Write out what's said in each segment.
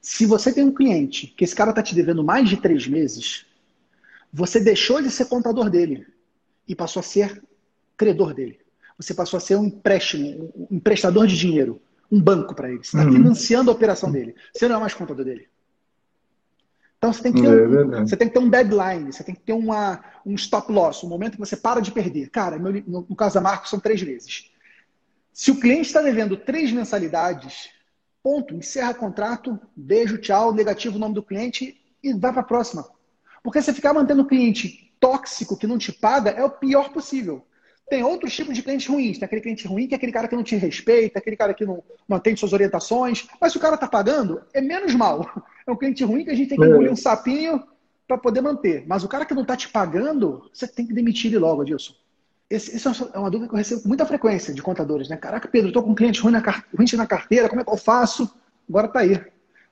Se você tem um cliente que esse cara está te devendo mais de três meses, você deixou de ser contador dele e passou a ser credor dele. Você passou a ser um empréstimo, um emprestador de dinheiro, um banco para ele. Você está uhum. financiando a operação dele. Você não é mais contador dele. Então você tem que ter, é um, você tem que ter um deadline, você tem que ter uma, um stop loss, um momento que você para de perder. Cara, meu, no, no caso da Marcos, são três meses. Se o cliente está devendo três mensalidades, ponto, encerra contrato, beijo, tchau, negativo o nome do cliente e vai para a próxima. Porque você ficar mantendo o cliente tóxico que não te paga é o pior possível. Tem outros tipos de clientes ruins. Tem aquele cliente ruim que é aquele cara que não te respeita, aquele cara que não, não atende suas orientações. Mas se o cara está pagando, é menos mal. É um cliente ruim que a gente tem que engolir é. um sapinho para poder manter. Mas o cara que não está te pagando, você tem que demitir ele logo, Adilson. Esse, essa é uma dúvida que eu recebo com muita frequência de contadores, né? Caraca, Pedro, estou com um cliente ruim na, ruim na carteira, como é que eu faço? Agora está aí.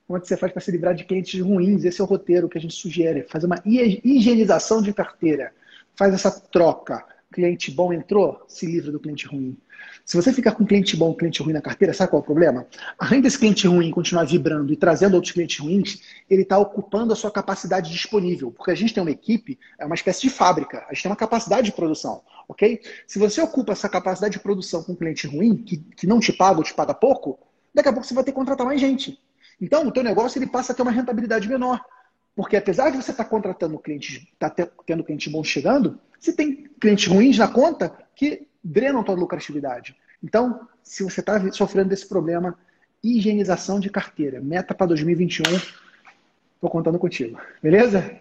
Como é que você faz para se livrar de clientes ruins? Esse é o roteiro que a gente sugere. Fazer uma higienização de carteira. Faz essa troca cliente bom entrou, se livra do cliente ruim. Se você ficar com cliente bom, cliente ruim na carteira, sabe qual é o problema? Além desse cliente ruim continuar vibrando e trazendo outros clientes ruins, ele está ocupando a sua capacidade disponível. Porque a gente tem uma equipe, é uma espécie de fábrica, a gente tem uma capacidade de produção, ok? Se você ocupa essa capacidade de produção com um cliente ruim, que, que não te paga ou te paga pouco, daqui a pouco você vai ter que contratar mais gente. Então, o teu negócio ele passa a ter uma rentabilidade menor. Porque apesar de você estar tá contratando clientes, tá tendo cliente bom chegando, você tem clientes ruins na conta que drenam tua lucratividade. Então, se você está sofrendo desse problema, higienização de carteira, meta para 2021, estou contando contigo. Beleza?